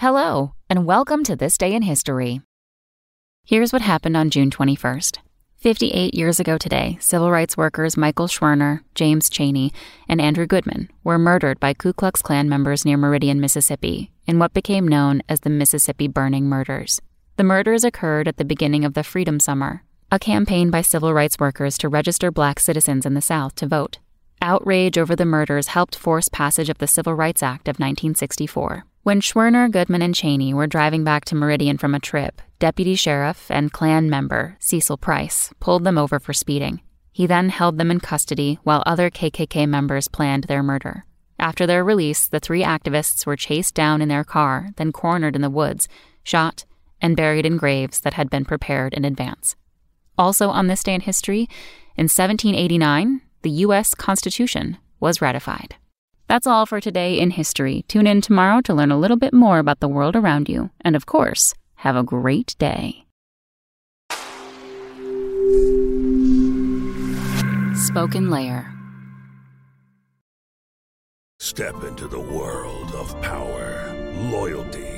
Hello, and welcome to This Day in History. Here's what happened on June 21st. 58 years ago today, civil rights workers Michael Schwerner, James Chaney, and Andrew Goodman were murdered by Ku Klux Klan members near Meridian, Mississippi, in what became known as the Mississippi Burning Murders. The murders occurred at the beginning of the Freedom Summer, a campaign by civil rights workers to register black citizens in the South to vote. Outrage over the murders helped force passage of the Civil Rights Act of 1964. When Schwerner, Goodman, and Chaney were driving back to Meridian from a trip, Deputy Sheriff and Klan member Cecil Price pulled them over for speeding. He then held them in custody while other KKK members planned their murder. After their release, the three activists were chased down in their car, then cornered in the woods, shot, and buried in graves that had been prepared in advance. Also on this day in history, in 1789, the U.S. Constitution was ratified. That's all for today in history. Tune in tomorrow to learn a little bit more about the world around you. And of course, have a great day. Spoken Layer. Step into the world of power, loyalty,